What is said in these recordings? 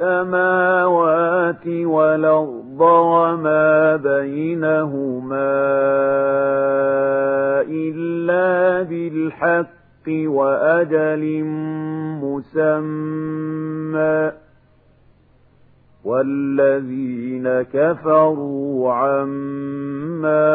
السماوات والأرض وما بينهما إلا بالحق وأجل مسمى. والذين كفروا عما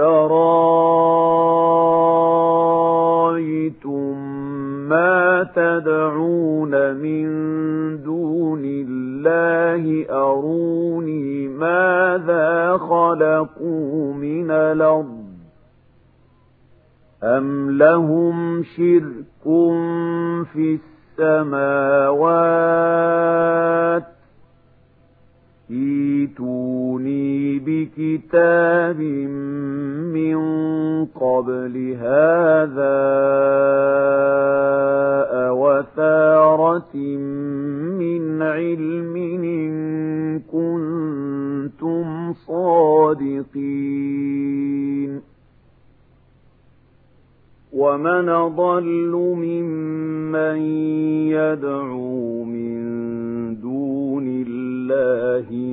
قل رأيتم ما تدعون من دون الله أروني ماذا خلقوا من الأرض أم لهم شرك في السماوات ايتوني بكتاب من قبل هذا أوثارة من علم إن كنتم صادقين. ومن ضل ممن يدعو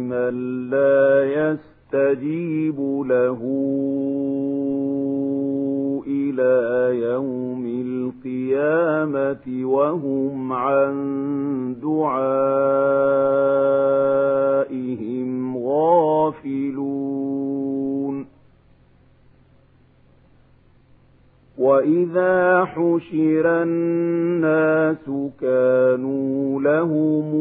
من لا يستجيب له إلى يوم القيامة وهم عن دعائهم غافلون وإذا حشر الناس كانوا لهم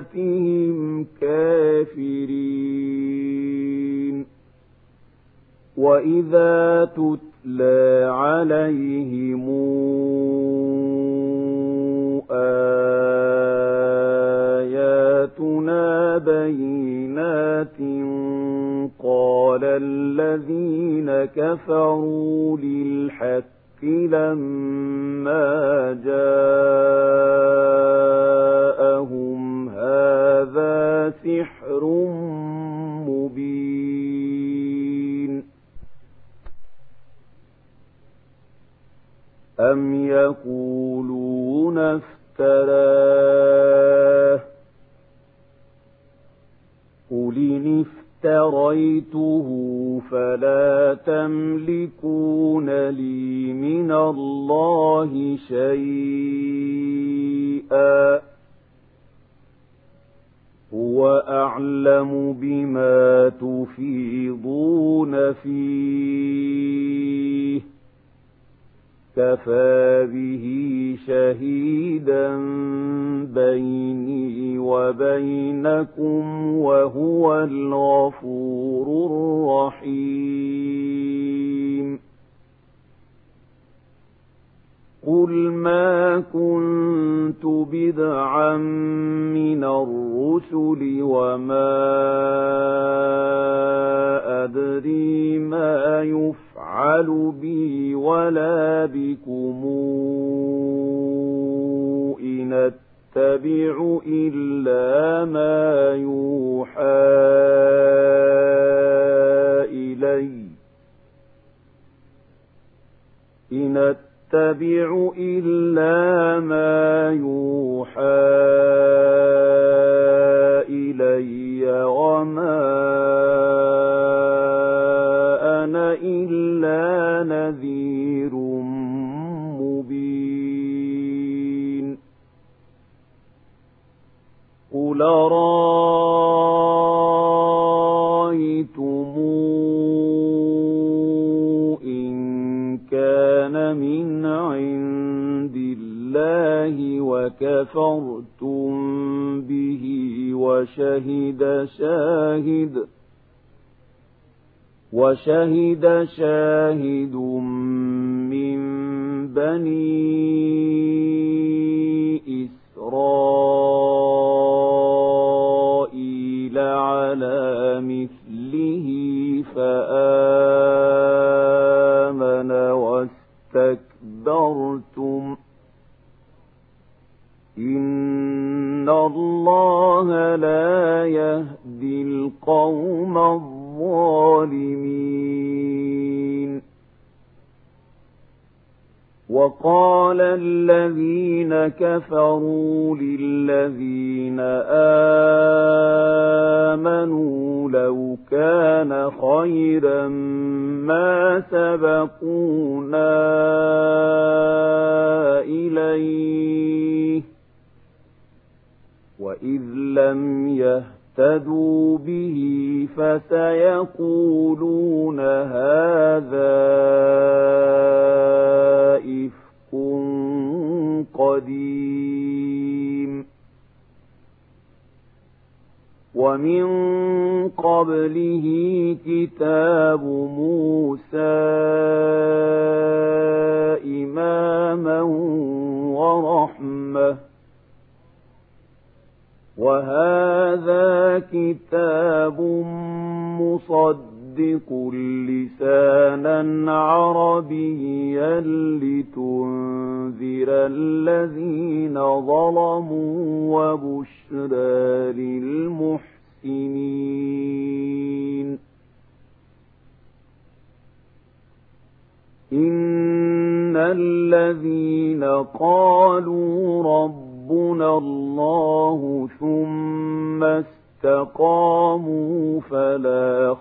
بعبادتهم كافرين. وإذا تتلى عليهم آياتنا بينات قال الذين كفروا للحق لما جاءهم هذا سحر مبين. أم يقولون افتراه. قل إن افتريته فلا تملكون لي من الله شيئا. هو أعلم بما تفيضون فيه. كفى به شهيدا بيني وبينكم وهو الغفور الرحيم. قل ما كنت بدعا من الرسل وما أدري ما يفعل بي ولا بكم إن أتبع إلا ما يوحى إلي إن أتبع إلا ما يوحى إلي وما أنا إلا نذير مبين. قل رأيتم الله وكفرتم به وشهد شاهد وشهد شاهد من بني إسرائيل على مثله فآمن واستكبرتم إن الله لا يهدي القوم الظالمين. وقال الذين كفروا للذين آمنوا لو كان خيرا ما سبقونا إليه وإذ لم يهتدوا به فسيقولون هذا إفك قديم ومن قبله كتاب موسى مصدق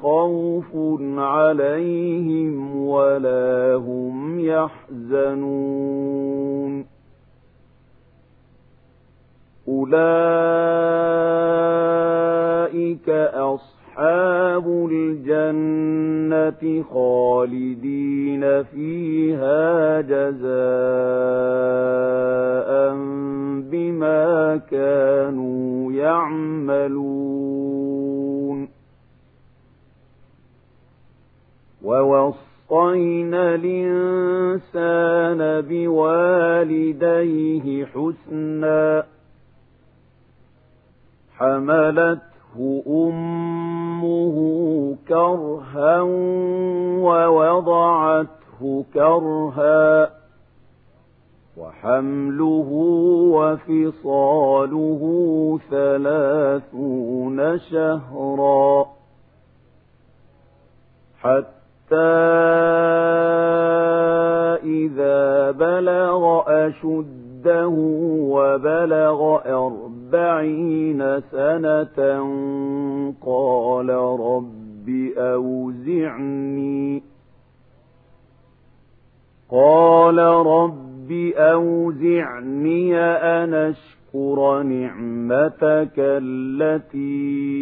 خوف عليهم ولا هم يحزنون. أولئك أصحاب الجنة خالدين فيها جزاء بما كانوا يعملون. ووصينا الإنسان بوالديه حسنا حملته أمه كرها ووضعته كرها وحمله وفصاله ثلاثون شهرا حتى إذا بلغ أشده وبلغ أربعين سنة قال رب أوزعني قال رب أوزعني أن أشكر نعمتك التي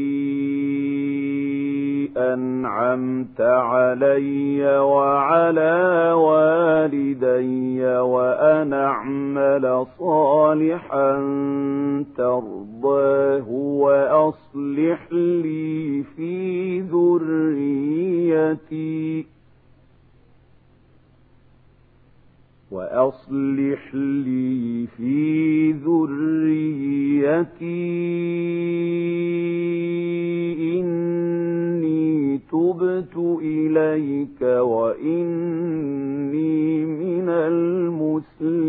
أنعمت علي وعلى والدي وأن أعمل صالحا ترضاه وأصلح لي في ذريتي. وأصلح لي في ذريتي إني تبت إليك وإني من المسلمين.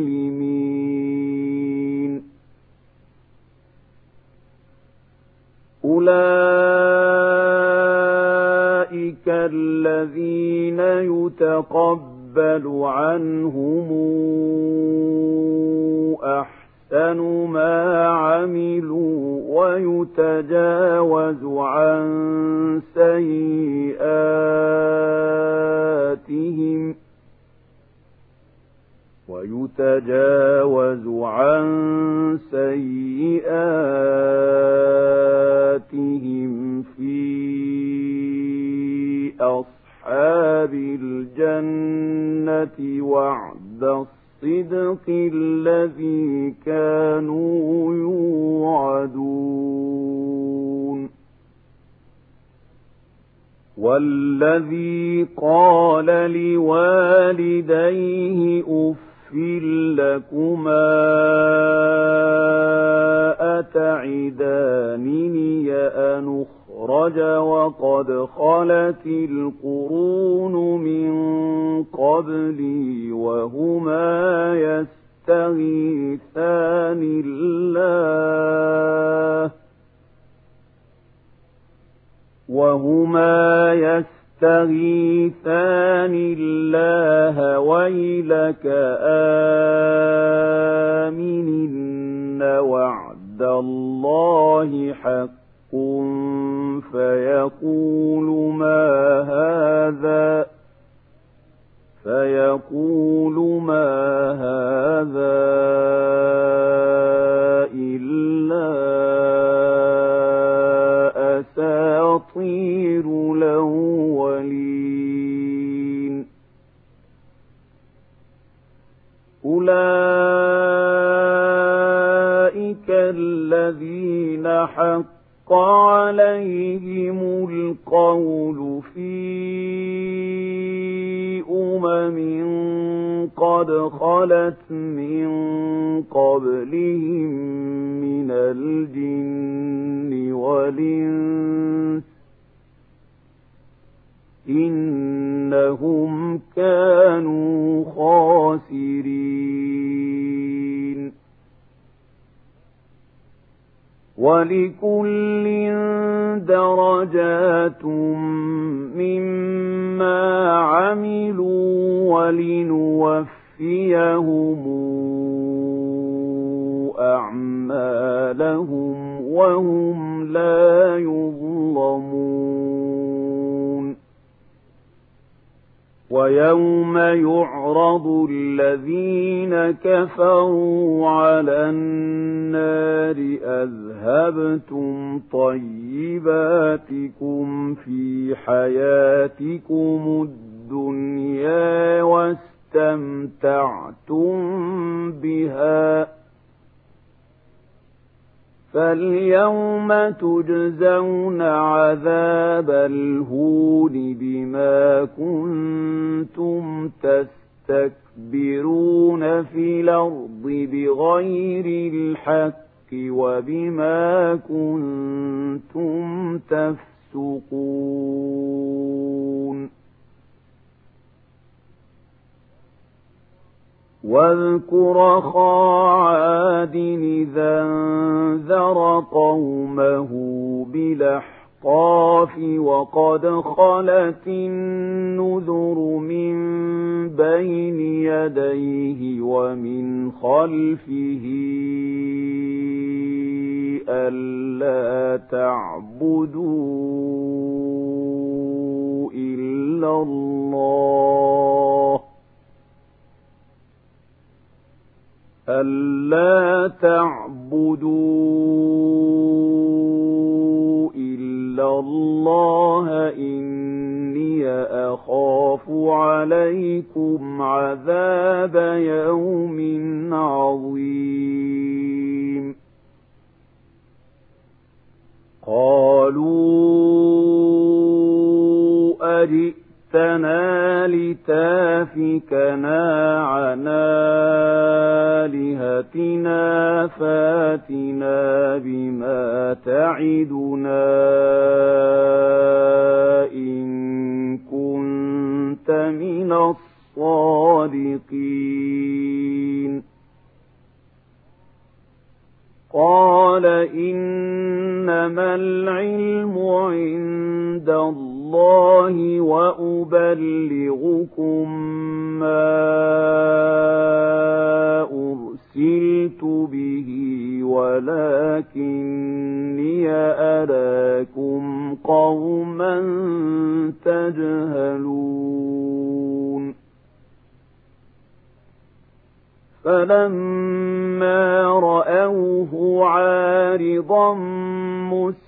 أولئك الذين يتقبلون يقبل عنهم أحسن ما عملوا ويتجاوز عن سيئاتهم ويتجاوز عن سيئاتهم في الجنة وعد الصدق الذي كانوا يوعدون. والذي قال لوالديه أف لكما أتعدانني أنخ وقد خلت القرون من قبلي وهما يستغيثان الله. وهما يستغيثان الله. ويلك آمن وعد الله حق فيقول ما هذا؟ فيقول ما هذا إلا أساطير الأولين. أولئك الذين حق حق عليهم القول في أمم قد خلت من قبلهم من الجن والإنس إنهم كانوا خاسرين. ولكل درجات مما عملوا ولنوفيهم أعمالهم وهم لا يظلمون ويوم يعرض الذين كفروا على النار أذهبتم طيباتكم في حياتكم الدنيا واستمتعتم بها فاليوم تجزون عذاب الهون بما كنتم تستكبرون في الأرض بغير الحق وبما كنتم تفسقون واذكر خاعاد إذا انذر قومه بالأحقاف وقد خلت النذر من بين يديه ومن خلفه ألا تعبدوا إلا الله ألا تعبدوا إلا الله إني أخاف عليكم عذاب يوم عظيم. قالوا أجئ جئتنا لتافكنا عن آلهتنا فاتنا بما تعدنا إن كنت من الصادقين. قال إنما العلم عند الله الله وأبلغكم ما أرسلت به ولكني أراكم قوما تجهلون. فلما رأوه عارضا مستقيما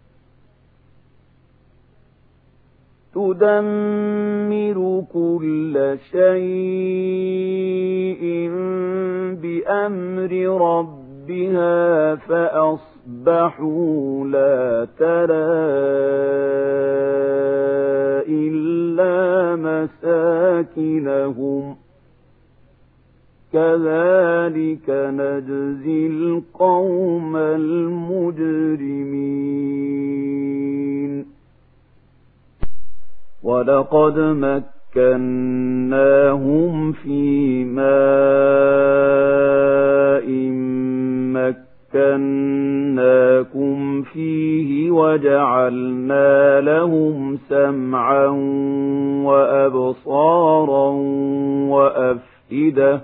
تُدَمِّرُ كُلَّ شَيْءٍ بِأَمْرِ رَبِّهَا فَأَصْبَحُوا لَا تَرَىٰ إِلَّا مَسَاكِنَهُمْ كَذَلِكَ نَجْزِي الْقَوْمَ الْمُجْرِمِينَ وَلَقَدْ مَكَّنَّاهُمْ فِي مَاءٍ مَكَّنَّاكُمْ فِيهِ وَجَعَلْنَا لَهُمْ سَمْعًا وَأَبْصَارًا وَأَفْئِدَةً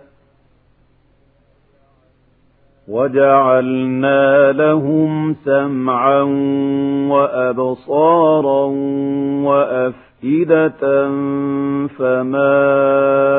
وَجَعَلْنَا لَهُمْ سَمْعًا وَأَبْصَارًا وَأَفْئِدَةً فَمَا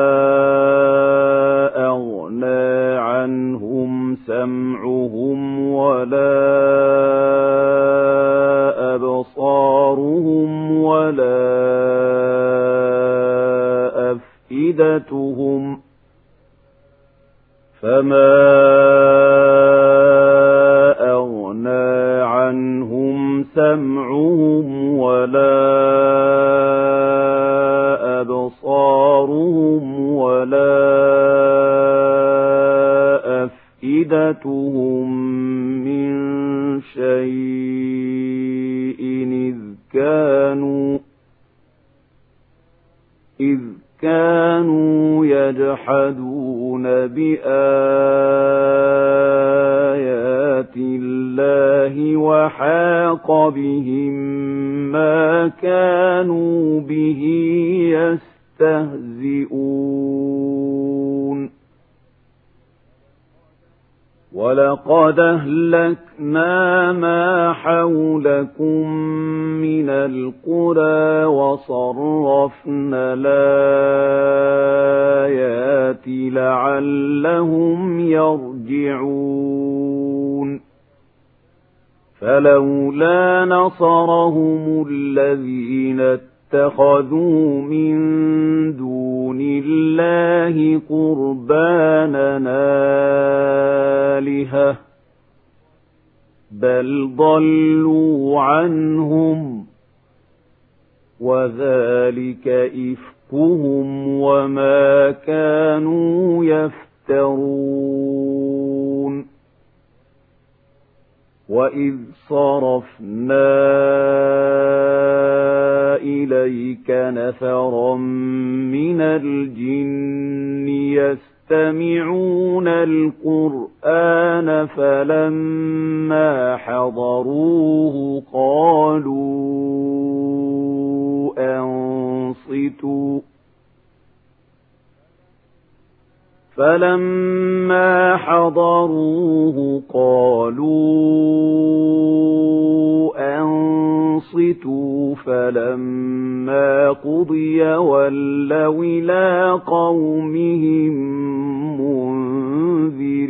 يَجْحَدُونَ بِآيَاتِ اللَّهِ وَحَاقَ بِهِم مَّا كَانُوا فَلَوْلَا نَصَرَهُمُ الَّذِينَ اتَّخَذُوا مِن دُونِ اللَّهِ قُرْبَانًا آلِهَةً بَلْ ضَلُّوا عَنْهُمْ وَذَلِكَ إِفْكُهُمْ وَمَا كَانُوا يَفْتَرُونَ. وَإِذْ صَرَفْنَا إِلَيْكَ نَفَرًا مِنَ الْجِنِّ يَسْتَمِعُونَ الْقُرْآنَ فَلَمَّا حَضَرُوهُ قَالُوا أَنصِتُوا فَلَمَّا حَضَرُوهُ قَالُوا أَنصِتُوا فَلَمَّا قُضِيَ وَلَّوْا إِلَىٰ قَوْمِهِم مُّنذِرِينَ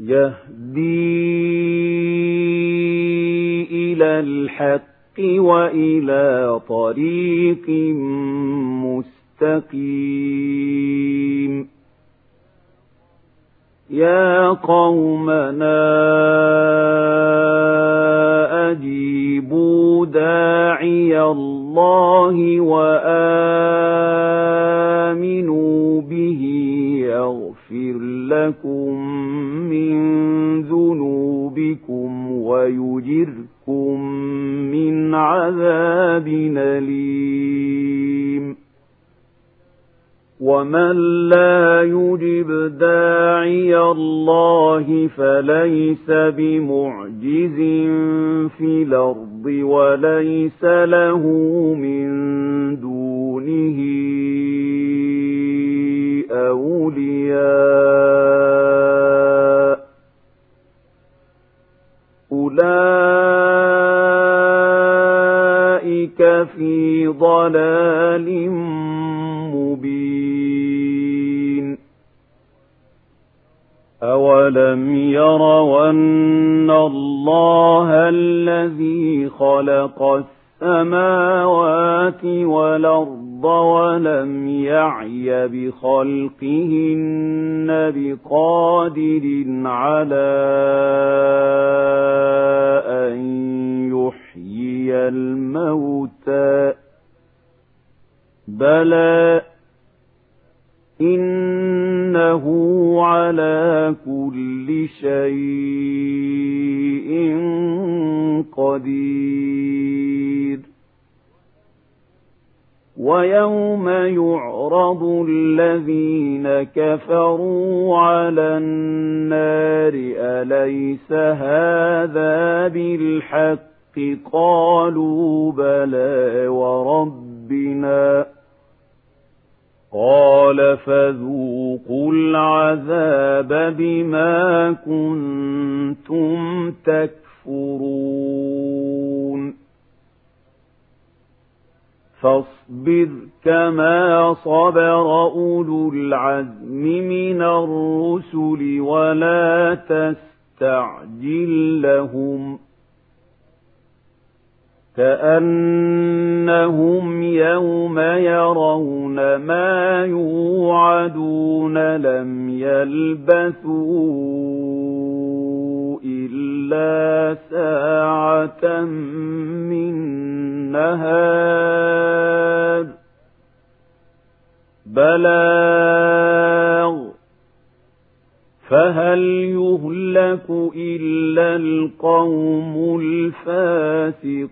يَهْدِي إِلَى الْحَقِّ وَإِلَى طَرِيقٍ مُسْتَقِيمٍ. يَا قَوْمَنَا أَجِيبُوا دَاعِيَ اللَّهِ وَآمِنُوا بِهِ يَغْفِرْ لَكُم أَلِيمٍ. ومن لا يجب داعي الله فليس بمعجز في الأرض وليس له من دونه أولياء. أولئك ضلال مبين. أولم يروا أن الله الذي خلق السماوات والأرض ولم يعي بخلقهن قدير. ويوم يعرض الذين كفروا على النار أليس هذا بالحق؟ قالوا بلى وربنا. قال فذوقوا العذاب بما كنتم تكفرون. فاصبر كما صبر أولو العزم من الرسل ولا تستعجل لهم. كأنهم يوم يرون ما يوعدون لم يلبثوا إلا ساعة من نهار. بلاغ فهل يهلك إلا القوم الفاسقون